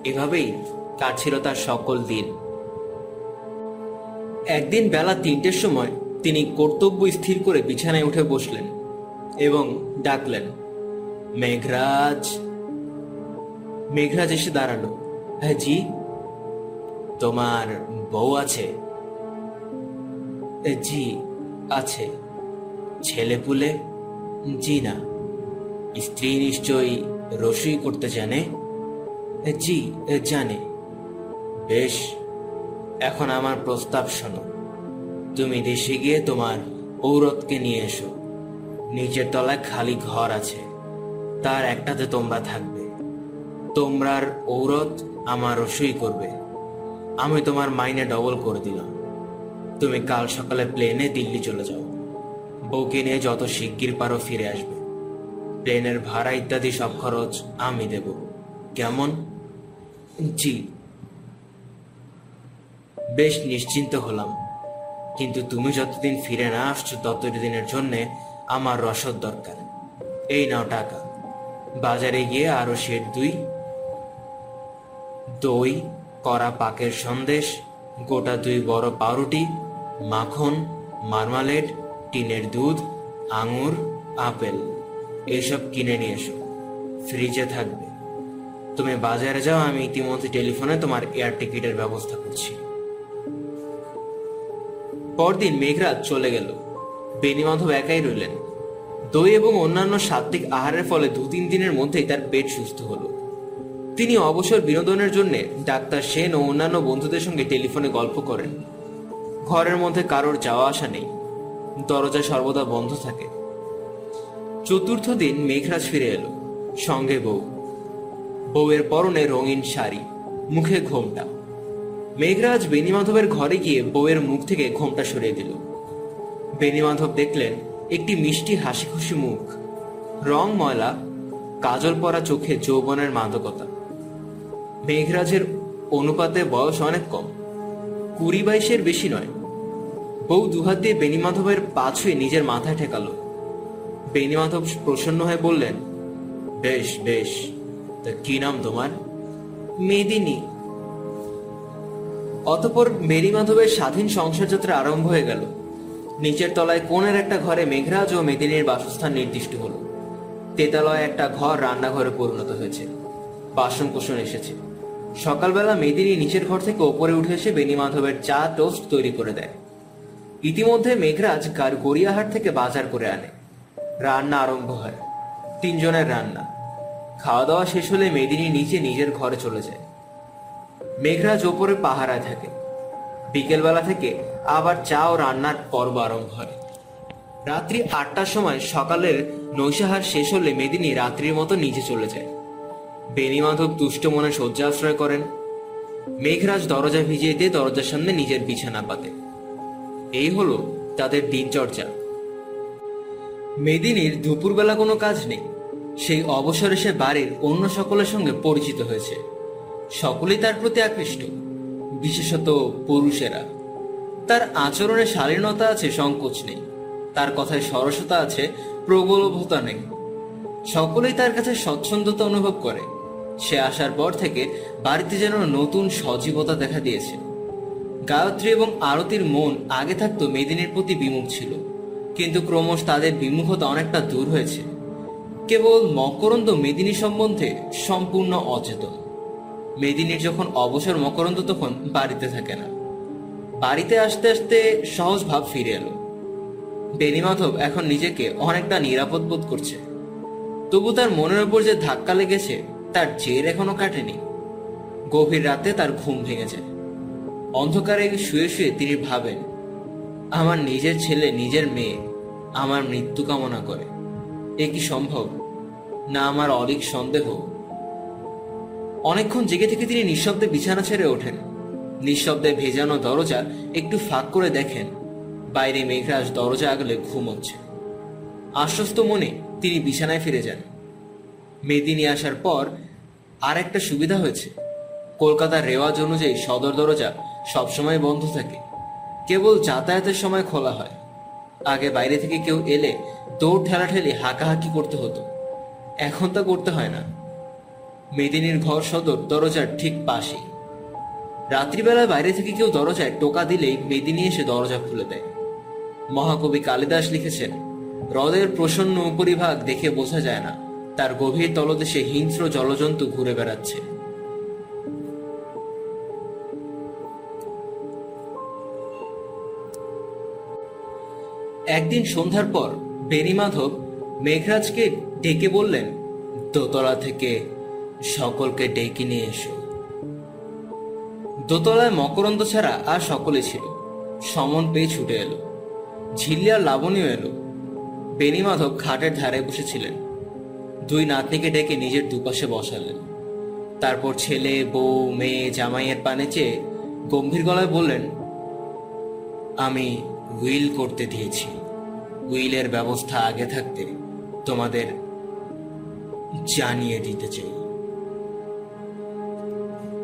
এভাবেই কাটছিল তার সকল দিন। একদিন বেলা তিনটের সময় তিনি কর্তব্য স্থির করে বিছানায় উঠে বসলেন এবং ডাকলেন, মেঘরাজ। মেঘরাজ এসে দাঁড়াল হ্যাঁ জি, তোমার বউ আছে। জি, আছে। ছেলে পুলে জি না। স্ত্রী নিশ্চয়ই রসুই করতে জানে? জি জানে। বেশ, এখন আমার প্রস্তাব শোনো। তুমি দেশে গিয়ে তোমার ঔরতকে নিয়ে এসো। নিচের তলায় খালি ঘর আছে। তার একটাতে তোমরা থাকবে। তোমরার ঔরত আমার রসুই করবে। আমি তোমার মাইনে ডবল করে দিলাম। তুমি কাল সকালে প্লেনে দিল্লি চলে যাও। বউকে নিয়ে যত শিগগির পারো ফিরে আসবে। প্লেনের ভাড়া ইত্যাদি সব খরচ আমি দেব। কেমন? জি। বেশ নিশ্চিন্ত হলাম। কিন্তু তুমি যতদিন ফিরে না আসছো ততদিনের জন্যে আমার রসদ দরকার। এই নাও টাকা। বাজারে গিয়ে আরও শেড দুই, দই, কড়া পাকের সন্দেশ, গোটা দুই বড় পাউরুটি, মাখন মার্মালেড টিনের দুধ, আঙুর, আপেল, এসব কিনে নিয়ে এসো। ফ্রিজে থাকবে। তুমি বাজারে যাও, আমি ইতিমধ্যে টেলিফোনে তোমার এয়ার টিকিটের ব্যবস্থা করছি। পরদিন মেঘরাজ চলে গেল। বেনিমাধব একাই রইলেন। দই এবং অন্যান্য সাত্বিক আহারের ফলে দু তিন দিনের মধ্যেই তার পেট সুস্থ হলো। তিনি অবসর বিনোদনের জন্য ডাক্তার সেন ও অন্যান্য বন্ধুদের সঙ্গে টেলিফোনে গল্প করেন। ঘরের মধ্যে কারোর যাওয়া আসা নেই। দরজা সর্বদা বন্ধ থাকে। চতুর্থ দিন মেঘরাজ ফিরে এলো। সঙ্গে বউ। বউয়ের পরনে রঙিন শাড়ি, মুখে ঘোমটা। মেঘরাজ বেনিমাধবের ঘরে গিয়ে বউয়ের মুখ থেকে ঘোমটা সরিয়ে দিল। বেনিমাধব দেখলেন একটি মিষ্টি হাসি খুশি মুখ। রং ময়লা, কাজল পরা চোখে যৌবনের মাদকতা। মেঘরাজের অনুপাতে বয়স অনেক কম, কুড়ি বাইশের বেশি নয়। বউ দুহাত দিয়ে বেনিমাধবের পা ছুঁয়ে নিজের মাথায় ঠেকালো। বেনিমাধব প্রসন্ন হয়ে বললেন, বেশ বেশ, তা কি নাম তোমার? মেদিনী। অতপর মেরি মাধবের স্বাধীন সংসার যাত্রা আরম্ভ হয়ে গেল। নিচের তলায় কোণের একটা ঘরে মেঘরাজ ও মেদিনীর বাসস্থান নির্দিষ্ট হলো। তেতালয় একটা ঘর রান্নাঘরে পরিণত হয়েছে। বাসন কোষণ এসেছে। সকালবেলা মেদিনী নিচের ঘর থেকে ওপরে উঠে এসে বেনি মাধবের চা টোস্ট তৈরি করে দেয়। ইতিমধ্যে মেঘরাজ কার গড়িয়াহাট থেকে বাজার করে আনে। রান্না আরম্ভ হয়। তিনজনের রান্না। খাওয়া দাওয়া শেষ হলে মেদিনী নিচে নিজের ঘরে চলে যায়। মেঘরাজ ওপরে পাহারায় থাকে। বিকেলবেলা থেকে আবার চা ও রান্নার পর্ব আরম্ভ হয়। রাত্রি আটটার সময় সকালের নৈশাহার শেষ হলে মেদিনী রাত্রির মতো নিচে চলে যায়। বেনিমাধব তুষ্ট মনে শয্যা আশ্রয় করেন। মেঘরাজ দরজা ভিজিয়ে দিয়ে দরজার সামনে নিজের বিছানা পাতে। এই হলো তাদের দিনচর্চা মেদিনীর দুপুরবেলা কোনো কাজ নেই। সেই অবসরে সে বাড়ির অন্য সকলের সঙ্গে পরিচিত হয়েছে। সকলেই তার প্রতি আকৃষ্ট, বিশেষত পুরুষেরা। তার আচরণে শালীনতা আছে, সংকোচ নেই। তার কথায় সরসতা আছে, প্রগলভতা নেই। সকলেই তার কাছে স্বচ্ছন্দতা অনুভব করে। সে আসার পর থেকে বাড়িতে যেন নতুন সজীবতা দেখা দিয়েছে। গায়ত্রী এবং আরতির মন আগে থাকতো মেদিনীর প্রতি বিমুখ ছিল, কিন্তু ক্রমশ তাদের বিমুখতা অনেকটা দূর হয়েছে। কেবল মকরন্দ মেদিনী সম্বন্ধে সম্পূর্ণ অচেতন। মেদিনীর যখন অবসর মকরন্দ তখন বাড়িতে থাকে না। বাড়িতে আসতে আসতে সহজ ভাব ফিরে এলো। বেনিমাধব এখন নিজেকে অনেকটা নিরাপদ বোধ করছে। তবু তার মনের উপর যে ধাক্কা লেগেছে, তার জের এখনও কাটেনি। গভীর রাতে তার ঘুম ভেঙে যায় অন্ধকারে শুয়ে শুয়ে তিনি ভাবেন, আমার নিজের ছেলে, নিজের মেয়ে, আমার মৃত্যু কামনা করে। এ কি সম্ভব? না আমার অলিক সন্দেহ অনেকক্ষণ জেগে থেকে তিনি নিঃশব্দে বিছানা ছেড়ে ওঠেন। নিঃশব্দে ভেজানো দরজা একটু ফাঁক করে দেখেন। বাইরে মেঘরাজ দরজা আগলে ঘুমোচ্ছে আশ্বস্ত মনে তিনি বিছানায় ফিরে যান। মেদিনী আসার পর আর একটা সুবিধা হয়েছে। কলকাতার রেওয়াজ অনুযায়ী সদর দরজা সবসময় বন্ধ থাকে। কেবল যাতায়াতের সময় খোলা হয়। আগে বাইরে থেকে কেউ এলে দৌড় ঠেলাঠেলি হাঁকাহাঁকি করতে হতো। এখন তা করতে হয় না। মেদিনীর ঘর সদর দরজার ঠিক পাশে। রাত্রিবেলা বাইরে থেকে কেউ দরজায় টোকা দিলেই মেদিনী এসে দরজা খুলে দেয়। মহাকবি কালিদাস লিখেছেন, হ্রদের প্রসন্ন উপরিভাগ দেখে বোঝা যায় না, তার গভীর তলদেশে হিংস্র জলজন্তু ঘুরে বেড়াচ্ছে। একদিন সন্ধ্যার পর বেনিমাধব মাধব মেঘরাজকে ডেকে বললেন, দোতলা থেকে সকলকে ডেকে নিয়ে এসো। দোতলায় মকরন্দ ছাড়া আর সকলে ছিল। সমন পেয়ে ছুটে এলো। ঝিল্লিয়ার লাবণীও এলো। বেনিমাধব খাটের ধারে বসেছিলেন। দুই নাতনিকে ডেকে নিজের দুপাশে বসালেন। তারপর ছেলে, বউ, মেয়ে জামাইয়ের পানে চেয়ে গম্ভীর গলায় বললেন, আমি উইল করতে দিয়েছি। উইলের ব্যবস্থা আগে থাকতে তোমাদের জানিয়ে দিতে চাই।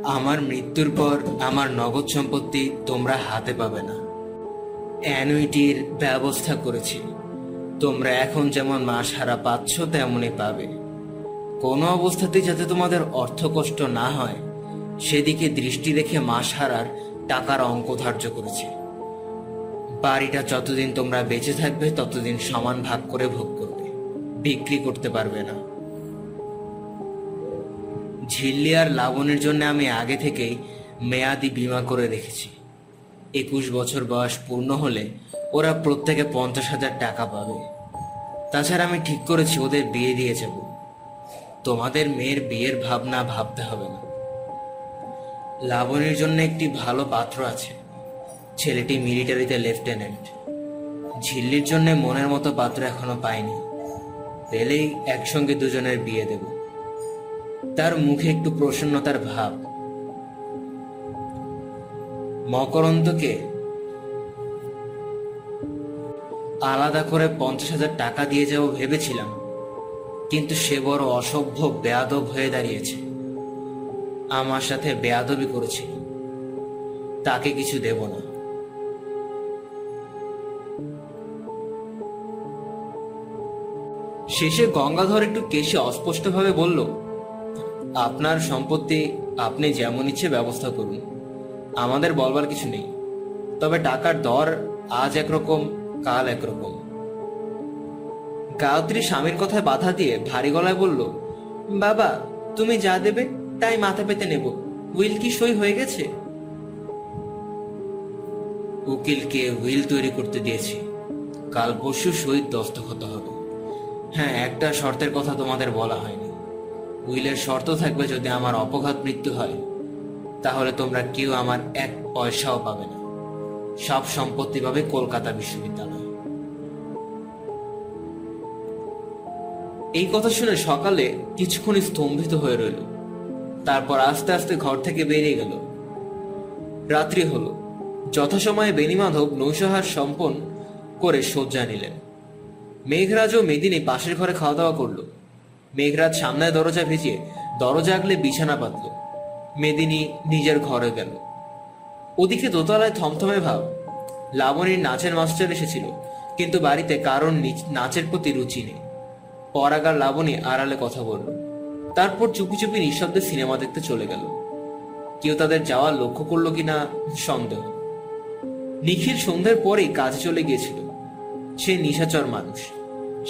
আমার মৃত্যুর পর আমার নগদ সম্পত্তি তোমরা হাতে পাবে না। অ্যানুইটির ব্যবস্থা করেছি। তোমরা এখন যেমন মাস হারা পাচ্ছ তেমনই পাবে। কোনো অবস্থাতেই যাতে তোমাদের অর্থ কষ্ট না হয়, সেদিকে দৃষ্টি রেখে মাস হারার টাকার অঙ্ক ধার্য করেছি। বাড়িটা যতদিন তোমরা বেঁচে থাকবে, ততদিন সমান ভাগ করে ভোগ করবে। বিক্রি করতে পারবে না। ঝিল্লি আর লাবণের জন্য আমি আগে থেকেই মেয়াদি বিমা করে রেখেছি। একুশ বছর বয়স পূর্ণ হলে ওরা প্রত্যেকে পঞ্চাশ হাজার টাকা পাবে। তাছাড়া আমি ঠিক করেছি, ওদের বিয়ে দিয়ে যাব। তোমাদের মেয়ের বিয়ের ভাবনা ভাবতে হবে না। লাবণীর জন্য একটি ভালো পাত্র আছে। ছেলেটি মিলিটারিতে লেফটেন্যান্ট। ঝিল্লির জন্য মনের মতো পাত্র এখনও পাইনি। পেলেই একসঙ্গে দুজনের বিয়ে দেব। তার মুখে একটু প্রসন্নতার ভাব। মকরন্দকে আলাদা করে পঞ্চাশ হাজার টাকা দিয়ে যাব ভেবেছিলাম, কিন্তু সে বড় অসভ্য বেয়াদব হয়ে দাঁড়িয়েছে। আমার সাথে বেয়াদবি করেছে। তাকে কিছু দেব না। শেষে গঙ্গাধর একটু কেশে অস্পষ্টভাবে বলল আপনার সম্পত্তি আপনি যেমন ইচ্ছে ব্যবস্থা করুন। আমাদের বলবার কিছু নেই। তবে টাকার দর আজ একরকম, কাল একরকম। গায়ত্রী স্বামীর কথায় বাধা দিয়ে ভারী গলায় বলল, বাবা, তুমি যা দেবে তাই মাথা পেতে নেব। উইল কি সই হয়ে গেছে? উকিলকে উইল তৈরি করতে দিয়েছি। কাল পরশু সই দস্তখত হবে। হ্যাঁ একটা শর্তের কথা তোমাদের বলা হয়নি। উইলের শর্ত থাকবে যদি আমার অপঘাত মৃত্যু হয়, তাহলে তোমরা কেউ আমার এক পয়সাও পাবে না। সব সম্পত্তি পাবে কলকাতা বিশ্ববিদ্যালয়। এই কথা শুনে সকালে কিছুক্ষণ স্তম্ভিত হয়ে রইল। তারপর আস্তে আস্তে ঘর থেকে বেরিয়ে গেল। রাত্রি হল। যথাসময়ে বেনিমাধব নৌসাহার সম্পন্ন করে শয্যা নিলেন। মেঘরাজ ও মেদিনী পাশের ঘরে খাওয়া দাওয়া করল। মেঘরাজ সামনে দরজা ভেজিয়ে দরজা আগলে বিছানা পাতল মেদিনী নিজের ঘরে গেল। ওদিকে দোতলায় থমথমে ভাব। লাবণীর নাচের মাস্টার এসেছিল, কিন্তু বাড়িতে কারণ নাচের প্রতি রুচি নেই। পরাগার লাবণী আড়ালে কথা বলল। তারপর চুপি চুপি নিঃশব্দে সিনেমা দেখতে চলে গেল। কেউ তাদের যাওয়া লক্ষ্য করল কিনা সন্দেহ। নিখিল সন্ধ্যের পরেই কাজে চলে গিয়েছিল। সে নিশাচর মানুষ।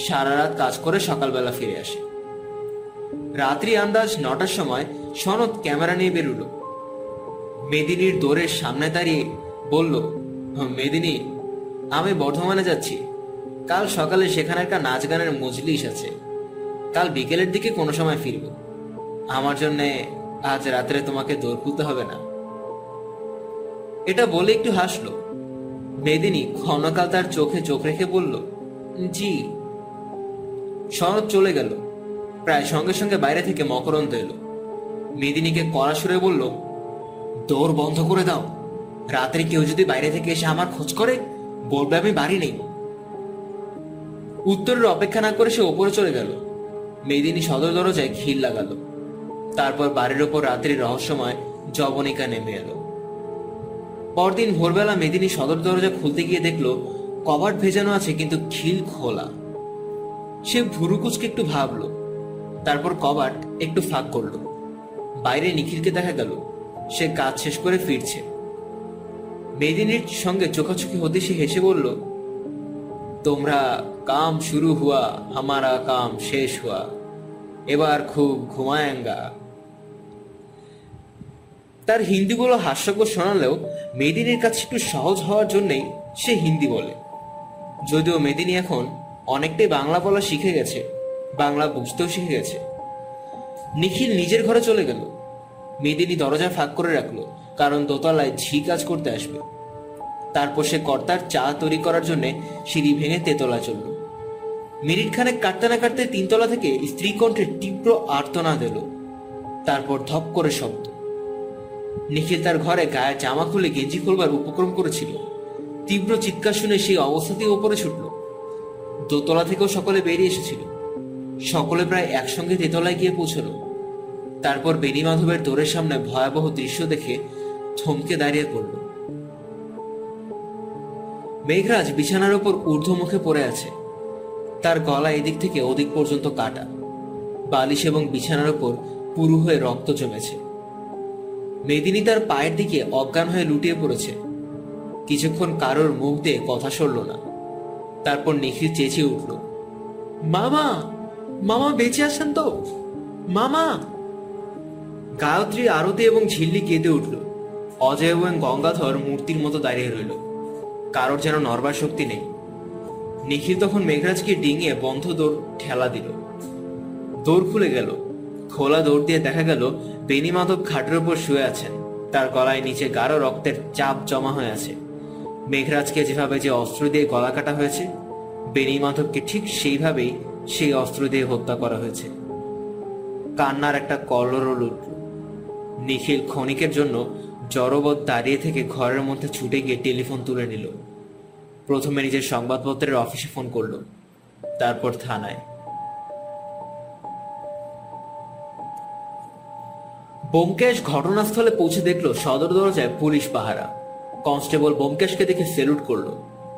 সারা রাত কাজ করে সকালবেলা ফিরে আসে। রাত্রি আন্দাজ নটার সময় সনদ ক্যামেরা নিয়ে বেরুলো। মেদিনীর দোরের সামনে দাঁড়িয়ে বলল, মেদিনী, আমি বর্ধমানে যাচ্ছি। কাল সকালে সেখানে একটা নাচ গানের মজলিস আছে। কাল বিকেলের দিকে কোনো সময় ফিরব। আমার জন্যে আজ রাত্রে তোমাকে দৌড় তুলতে হবে না এটা বলে একটু হাসলো। মেদিনী ক্ষণকাল তার চোখে চোখ রেখে বলল, জি। শরৎ চলে গেল। প্রায় সঙ্গে সঙ্গে বাইরে থেকে মকরন্দ এলো। মেদিনীকে কড়া সুরে বলল দৌড় বন্ধ করে দাও। রাত্রে কেউ যদি বাইরে থেকে এসে আমার খোঁজ করে, বলবে আমি বাড়ি নেই। উত্তরের অপেক্ষা না করে সে ওপরে চলে গেল। মেদিনী সদর দরজায় খিল লাগালো। তারপর বাড়ির ওপর রাত্রি রহস্যময় জবনিকা নেমে এলো। পরদিন ভোরবেলা মেদিনী সদর দরজা খুলতে গিয়ে দেখল কবাট ভেজানো আছে কিন্তু খিল খোলা। সে ভুরুকুচকে একটু ভাবলো তারপর কবাট একটু ফাঁক করল। বাইরে নিখিলকে দেখা গেল। সে কাজ শেষ করে ফিরছে। মেদিনীর সঙ্গে চোখাচোখি হতে সে হেসে বলল, তোমরা কাম শুরু হুয়া আমারা কাম শেষ হুয়া। এবার খুব ঘুমায়ঙ্গা। তার হিন্দিগুলো হাস্যকর শোনালেও মেদিনীর কাছে একটু সহজ হওয়ার জন্যই সে হিন্দি বলে। যদিও মেদিনী এখন অনেকটাই বাংলা বলা শিখে গেছে বাংলা বুঝতেও শিখে গেছে নিখিল নিজের ঘরে চলে গেল। মেদিনী দরজা ফাঁক করে রাখল, কারণ দোতলায় ঝি কাজ করতে আসবে। তারপর সে কর্তার চা তৈরি করার জন্য সিঁড়ি ভেঙে তেতলা চলল। মিনিট খানেক কাটতে না কাটতে তিনতলা থেকে স্ত্রী কণ্ঠে তীব্র আর্তনা এলো। তারপর ধপ করে শব্দ। নিখিল তার ঘরে গায়ে জামা খুলে গেঞ্জি খুলবার উপক্রম করেছিল। তীব্র চিৎকার শুনে সেই অবস্থাতেই ওপরে ছুটল। দোতলা থেকেও সকলে বেরিয়ে এসেছিল। সকলে প্রায় একসঙ্গে তেতলায় গিয়ে পৌঁছলো। তারপর বেনি মাধবের দোরের সামনে ভয়াবহ দৃশ্য দেখে থমকে দাঁড়িয়ে পড়ল। মেঘরাজ বিছানার উপর ঊর্ধ্বমুখে পড়ে আছে। তার গলা এদিক থেকে ওদিক পর্যন্ত কাটা। বালিশ এবং বিছানার উপর পুরু হয়ে রক্ত জমেছে। মেদিনী তার পায়ের দিকে অজ্ঞান হয়ে লুটিয়ে পড়েছে। কিছুক্ষণ কারোর মুখ দিয়ে কথা সরল না। তারপর নিখিল চেঁচিয়ে উঠল, মামা মামা বেঁচে আছেন তো? মামা! গায়ত্রী আরতি এবং ঝিল্লি কেঁদে উঠল। অজয় এবং গঙ্গাধর মূর্তির মতো দাঁড়িয়ে রইল। কারোর যেন নরবার শক্তি নেই। নিখিল তখন মেঘরাজকে ডিঙিয়ে বন্ধ দৌড় ঠেলা দিল। দৌড় খুলে গেল। খোলা দৌড় দিয়ে দেখা গেল বেনি মাধব খাটের উপর শুয়ে আছেন। তার গলায় নিচে গাঢ় রক্তের চাপ জমা হয়ে আছে। মেঘরাজকে যেভাবে যে অস্ত্র দিয়ে গলা কাটা হয়েছে বেনি মাধবকে ঠিক সেইভাবেই সেই অস্ত্র দিয়ে হত্যা করা হয়েছে। কান্নার একটা কলরল উঠল নিখিল ক্ষণিকের জন্য জড়বৎ দাঁড়িয়ে থেকে ঘরের মধ্যে ছুটে গিয়ে টেলিফোন তুলে নিল। প্রথমে নিজের সংবাদপত্রের অফিসে ফোন করল। তারপর থানায়। বোমকেশ ঘটনাস্থলে পৌঁছে দেখল সদর দরজায় পুলিশ পাহারা। কনস্টেবল বোমকেশকে দেখে সেলুট করল।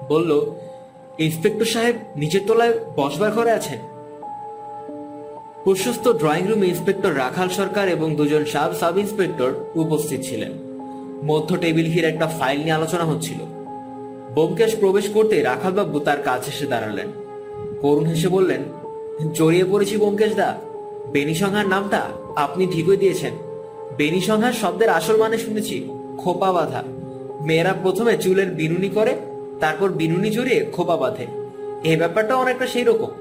বলল ইন্সপেক্টর সাহেব নিচের তলায় বসবার ঘরে আছেন। প্রশস্ত ড্রয়িং রুমে ইন্সপেক্টর রাখাল সরকার এবং দুজন সাব সাব ইন্সপেক্টর উপস্থিত ছিলেন। মধ্য টেবিল ঘিরে একটা ফাইল নিয়ে আলোচনা হচ্ছিল। বোমকেশ প্রবেশ করতে রাখালবাবু তার কাছে এসে দাঁড়ালেন। করুণ হেসে বললেন, জড়িয়ে পড়েছি বোমকেশ দা। বেনি সংহার নামটা আপনি ঠিকই দিয়েছেন। বেনি সংহার শব্দের আসল মানে শুনেছি, খোপা বাঁধা। মেয়েরা প্রথমে চুলের বিনুনি করে তারপর বিনুনি জড়িয়ে খোপা বাঁধে। এই ব্যাপারটা অনেকটা সেই রকম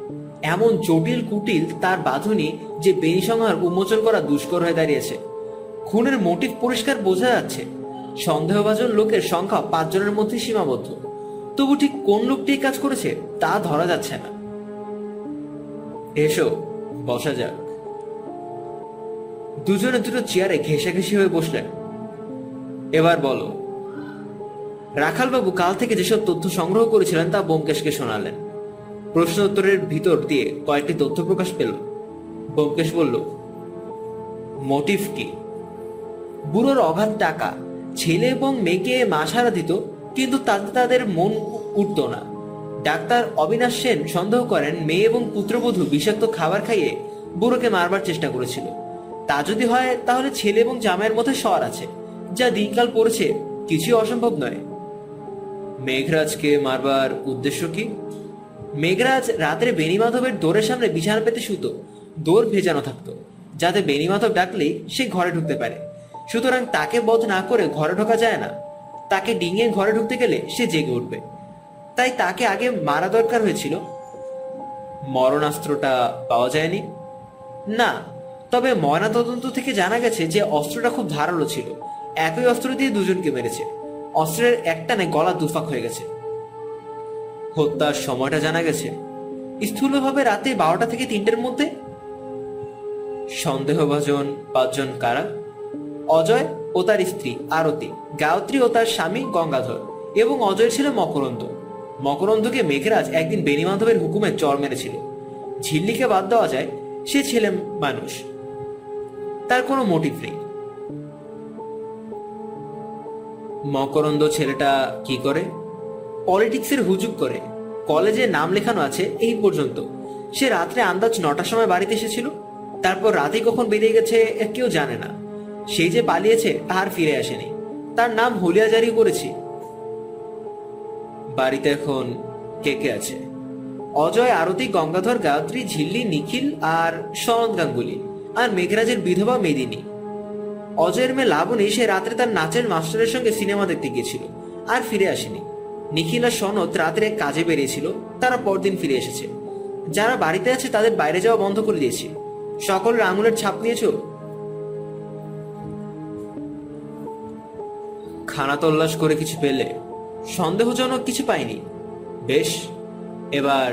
এমন জটিল কুটিল তার বাঁধুনি যে বেনি সংহার উন্মোচন করা দুষ্কর হয়ে দাঁড়িয়েছে। খুনের মোটিভ পরিষ্কার বোঝা যাচ্ছে। সন্দেহভাজন লোকের সংখ্যা পাঁচজনের মধ্যে সীমাবদ্ধ। তবু ঠিক কোন লোকটি কাজ করেছে তা ধরা যাচ্ছে না। এসো, বসা যাক। দুজনে দুটো চেয়ারে ঘেঁষাঘেঁষি হয়ে বসলেন। এবার বলো রাখালবাবু কাল থেকে যেসব তথ্য সংগ্রহ করেছিলেন তা বোমকেশকে শোনালেন। প্রশ্ন উত্তরের ভিতর দিয়ে কয়েকটি তথ্য প্রকাশ পেল। বোমকেশ বলল, মোটিভ কি? বুড়োর অগাধ টাকা, ছেলে এবং মেয়েকে মাসারা দিত, কিন্তু তাতে তাদের মন উঠত না। ডাক্তার অবিনাশ সেন সন্দেহ করেন, মেয়ে এবং পুত্রবধূ বিষাক্ত খাবার খাইয়ে বুড়োকে মারবার চেষ্টা করেছিল। তা যদি হয়, তাহলে ছেলে এবং জামাইয়ের মধ্যে স্বর আছে, যা দিনকাল পড়েছে, কিছুই অসম্ভব নয়। মেঘরাজকে মারবার উদ্দেশ্য কি? মেঘরাজ রাত্রে বেনিমাধবের দোরের সামনে বিছানা পেতে শুতো। দোর ভেজানো থাকতো, যাতে বেনিমাধব ডাকলেই সে ঘরে ঢুকতে পারে। সুতরাং তাকে বধ না করে ঘরে ঢোকা যায় না। তাকে ডিঙিয়ে ঘরে ঢুকতে গেলে সে জেগে উঠবে। তাই তাকে আগে মারা দরকার হয়েছিল। মরণাস্ত্রটা পাওয়া যায়নি? না, তবে ময়নাতদন্ত থেকে জানা গেছে যে অস্ত্রটা খুব ধারালো ছিল। একই অস্ত্র দিয়ে দুজনকে মেরেছে। অস্ত্রের একটানে গলা দুফাক হয়ে গেছে। হত্যার সময়টা জানা গেছে। স্থূলভাবে রাতে বারোটা থেকে তিনটের মধ্যে। সন্দেহভাজন পাঁচজন কারা? অজয় ও তার স্ত্রী, আরতি। গায়ত্রী ও তার স্বামী গঙ্গাধর এবং অজয় ছিল মকরন্দ। মকরন্দকে মেঘরাজ একদিন বেনিমাধবের হুকুমে চর মেরেছিল। ঝিল্লিকে বাদ দেওয়া যায়, সে ছেলে মানুষ। তার কোনো মোটিভ নেই। মকরন্দ ছেলেটা কি করে? পলিটিক্সের হুজুগ করে। কলেজে নাম লেখানো আছে এই পর্যন্ত। সে রাত্রে আন্দাজ নটার সময় বাড়িতে এসেছিল। তারপর রাতে কখন বেরিয়ে গেছে, কেউ জানে না। সে যে পালিয়েছে আর ফিরে আসেনি। তার নাম হুলিয়া জারি করেছি। বাড়িতে এখন কে কে আছে? অজয়, আরতি, গঙ্গাধর, গায়ত্রী, ঝিল্লি, নিখিল আর শরৎ গাঙ্গুলি। আর মেঘরাজের বিধবা মেদিনী। অজয়ের মেয়ে লাবণী সে রাত্রে তার নাচের মাস্টারের সঙ্গে সিনেমা দেখতে গিয়েছিল, আর ফিরে আসেনি। নিখিল আর সনদ রাত্রে কাজে বেরিয়েছিল, তারা পরদিন ফিরে এসেছে। যারা বাড়িতে আছে তাদের বাইরে যাওয়া বন্ধ করে দিয়েছি। সকলের আঙুলের ছাপ নিয়েছ? খানা তল্লাশ করে কিছু পেলে, সন্দেহজনক কিছু পাইনি। বেশ, এবার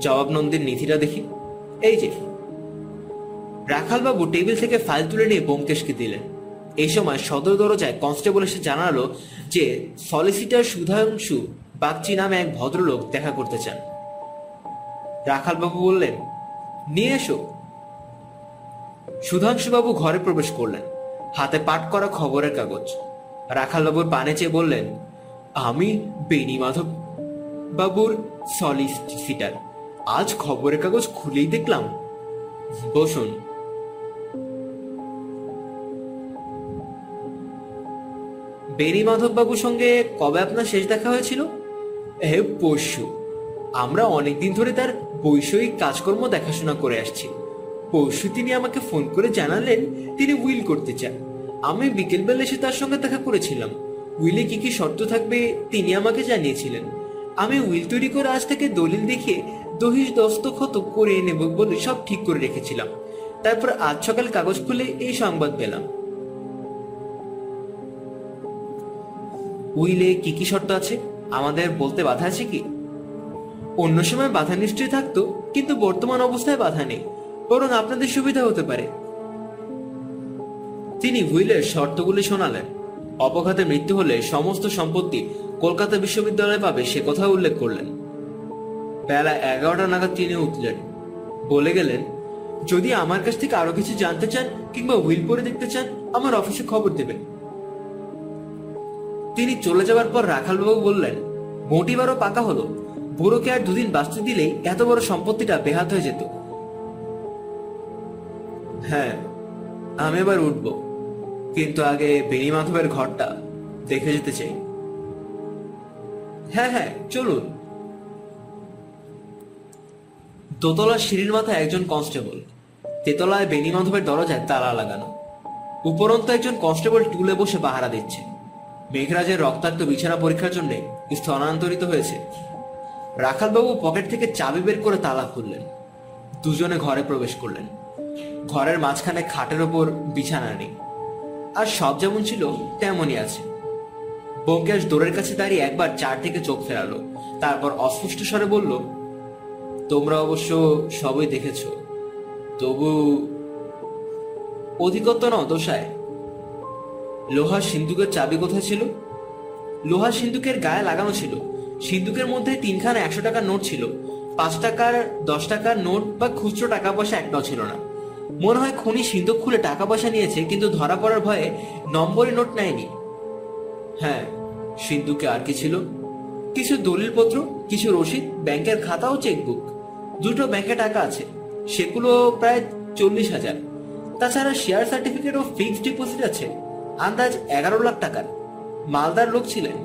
জবাব নন্দীর নীতিটা দেখি। এই যে, রাখালবাবু টেবিল থেকে ফাইল তুলে নিয়ে বোমকেশকে দিলেন। এই সময় সদর দরজায় কনস্টেবল এসে জানালো যে সলিসিটার সুধাংশু বাগচি নামে এক ভদ্রলোক দেখা করতে চান। রাখালবাবু বললেন, নিয়ে এসো। সুধাংশুবাবু ঘরে প্রবেশ করলেন। হাতে পাঠ করা খবরের কাগজ। রাখালবাবুর পানে চেয়ে বললেন, আমি বেনি মাধব বাবুর সলিসিটার আজ খবরের কাগজ খুলেই দেখলাম। বসুন। বেনি মাধব বাবুর সঙ্গে কবে আপনার শেষ দেখা হয়েছিল? হে পরশু। আমরা অনেকদিন ধরে তার বৈষয়িক কাজকর্ম দেখাশোনা করে আসছি। পরশু তিনি আমাকে ফোন করে জানালেন তিনি উইল করতে চান। আমি বিকেলবেলা এসে তার সঙ্গে দেখা করেছিলাম। উইলে কি কি শর্ত থাকবে তিনি আমাকে জানিয়েছিলেন। আমি উইল তৈরি করে আজ থেকে দলিল দেখে দহিস দস্তখত করে নেব বলে সব ঠিক করে রেখেছিলাম। তারপর আজ সকাল কাগজ খুলে এই সংবাদ পেলাম। উইলে কি কি শর্ত আছে? আমাদের বলতে বাধা আছে কি? অন্য সময় বাধা নিশ্চয়ই থাকতো, কিন্তু বর্তমান অবস্থায় বাধা নেই, বরং আপনাদের সুবিধা হতে পারে। তিনি হুইলের শর্তগুলি শোনালেন। অপঘাতে মৃত্যু হলে সমস্ত সম্পত্তি কলকাতা বিশ্ববিদ্যালয়ে পাবে সে কথা উল্লেখ করলেন। বেলা এগারোটা নাগাদ তিনি উঠলেন। বলে গেলেন, যদি আমার কাছ থেকে আরও কিছু জানতে চান কিংবা হুইল পরে দেখতে চান, আমার অফিসে খবর দেবেন। তিনি চলে যাওয়ার পর রাখালবাবু বললেন মোটিবারও পাকা হলো। বুড়োকে আর দুদিন বাঁচতে দিলেই এত বড় সম্পত্তিটা বেহাত হয়ে যেত। হ্যাঁ আমি এবার উঠব। কিন্তু আগে বেনি মাধবের ঘরটা দেখে যেতে চাই। হ্যাঁ হ্যাঁ চলুন। দোতলার সিঁড়ির মাথায় একজন কনস্টেবল। তেতলায় বেনি মাধবের দরজায় তালা লাগানো। উপরন্ত একজন কনস্টেবল টুলে বসে পাহারা দিচ্ছে মেঘরাজের রক্তাক্ত বিছানা পরীক্ষার জন্য স্থানান্তরিত হয়েছে। রাখালবাবু পকেট থেকে চাবি বের করে তালা খুললেন। দুজনে ঘরে প্রবেশ করলেন। ঘরের মাঝখানে খাটের ওপর বিছানা নেই। আর সব যেমন ছিল, তেমনই আছে। বোমকেশ দোরের কাছে দাঁড়িয়ে একবার চার থেকে চোখ ফেরালো। তারপর অস্পষ্ট স্বরে বলল, তোমরা অবশ্য সবই দেখেছ। তবু অধিকত্ব ন দোষায়। লোহার সিন্ধুকের চাবি কোথায় ছিল? লোহার সিন্ধুকের গায়ে লাগানো ছিল। সিন্ধুকের মধ্যে তিনখানা একশো টাকার নোট ছিল। পাঁচ টাকার, দশ টাকার নোট বা খুচরো টাকা পয়সা একটাও ছিল না। মনে হয় খনি সিন্ধুক খুলে টাকা পয়সা নিয়েছে, কিন্তু ধরা পড়ার ভয়ে নম্বরে নোট নেয়নি। হ্যাঁ সিন্ধুকে আর কি ছিল? কিছু দলিলপত্র, কিছু রসিদ, ব্যাংকের খাতা ও চেকবুক। দুটো ব্যাংকে টাকা আছে, সেগুলো প্রায় চল্লিশ হাজার। তাছাড়া শেয়ার সার্টিফিকেট ও ফিক্সড ডিপোজিট আছে। আন্দাজ এগারো লাখ টাকার। মালদার লোক ছিলেন।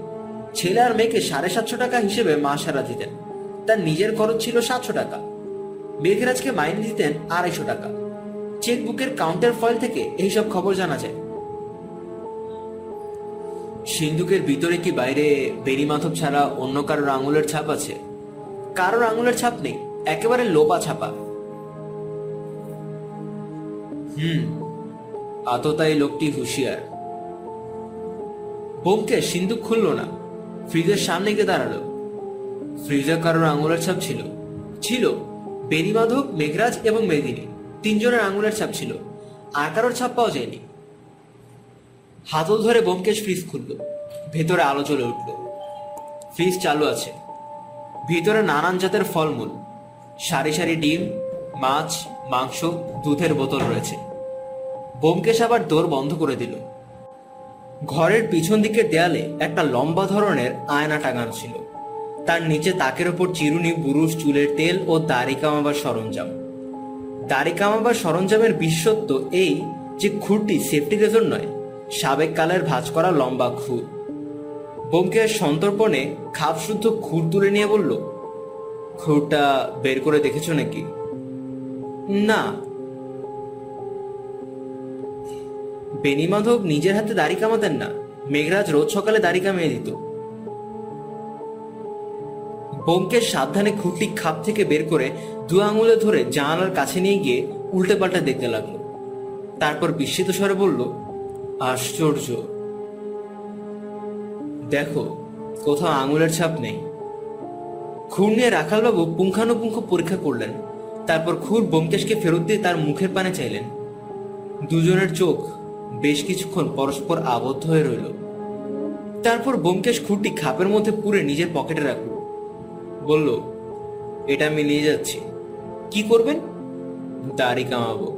ছেলে আর মেয়েকে সাড়ে সাতশো টাকা হিসেবে মা সারা দিতেন। তার নিজের খরচ ছিল সাতশো টাকা। মেঘরাজকে মাইনে দিতেন আড়াইশো টাকা। চেকবুকের কাউন্টার ফয়েল থেকে এইসব খবর জানা যায়। সিন্ধুকের ভিতরে কি বাইরে বেরি মাধব ছাড়া অন্য কারোর আঙুলের ছাপ আছে? কারোর আঙুলের ছাপ নেই, একেবারে লোপা ছাপা। হুম আততাই লোকটি হুঁশিয়ার। বোমকে সিন্ধুক খুললো না। ফ্রিজের সামনে গিয়ে দাঁড়াল। ফ্রিজে কারোর আঙুলের ছাপ ছিল। ছিল বেনি মাধব, মেঘরাজ এবং মেদিনী। তিনজনের আঙুলের ছাপ ছিল। আর কারোর ছাপ পাওয়া যায়নি। হাতল ধরে বোমকেশ ফ্রিজ খুলল। ভেতরে আলো জ্বলে উঠল। ফ্রিজ চালু আছে। ভিতরে নানান জাতের ফলমূল। সারি সারি ডিম, মাছ, মাংস, দুধের বোতল রয়েছে। বোমকেশ আবার দোর বন্ধ করে দিল। ঘরের পিছন দিকের দেয়ালে একটা লম্বা ধরনের আয়না টাঙানো ছিল। তার নিচে তাকের ওপর চিরুনি বুরুশ চুলের তেল ও দাড়ি কামাবার সরঞ্জাম। দাড়ি কামাবার সরঞ্জামের বিশেষত্ব এই যে খুরটি সেফটি রেজর নয়, সাবেক কালের ভাঁজ করা লম্বা খুর বোমকেশ সন্তর্পণে খাপ শুদ্ধ খুর তুলে নিয়ে বলল খুরটা বের করে দেখেছ নাকি? না। বেনি মাধব নিজের হাতে দাড়ি কামাতেন না। মেঘরাজ রোজ সকালে দাড়ি কামিয়ে দিত। বোমকেশ সাবধানে খুঁটি খাপ থেকে বের করে দু আঙুলে ধরে জানালার কাছে নিয়ে গিয়ে উল্টে পাল্টা দেখতে লাগল। তারপর বিস্মিত স্বরে বলল, আশ্চর্য। দেখো, কোথাও আঙুলের ছাপ নেই। খুর নিয়ে রাখালবাবু পুঙ্খানুপুঙ্খ পরীক্ষা করলেন। তারপর খুর বোমকেশকে ফেরত দিয়ে তার মুখের পানে চাইলেন। দুজনের চোখ বেশ কিছুক্ষণ পরস্পর আবদ্ধ হয়ে রইল। তারপর বোমকেশ খুঁটি খাপের মধ্যে পুরে নিজের পকেটে রাখল। বলল, এটা আমি নিয়ে যাচ্ছি। কি করবেন? দাড়ি কামাবো।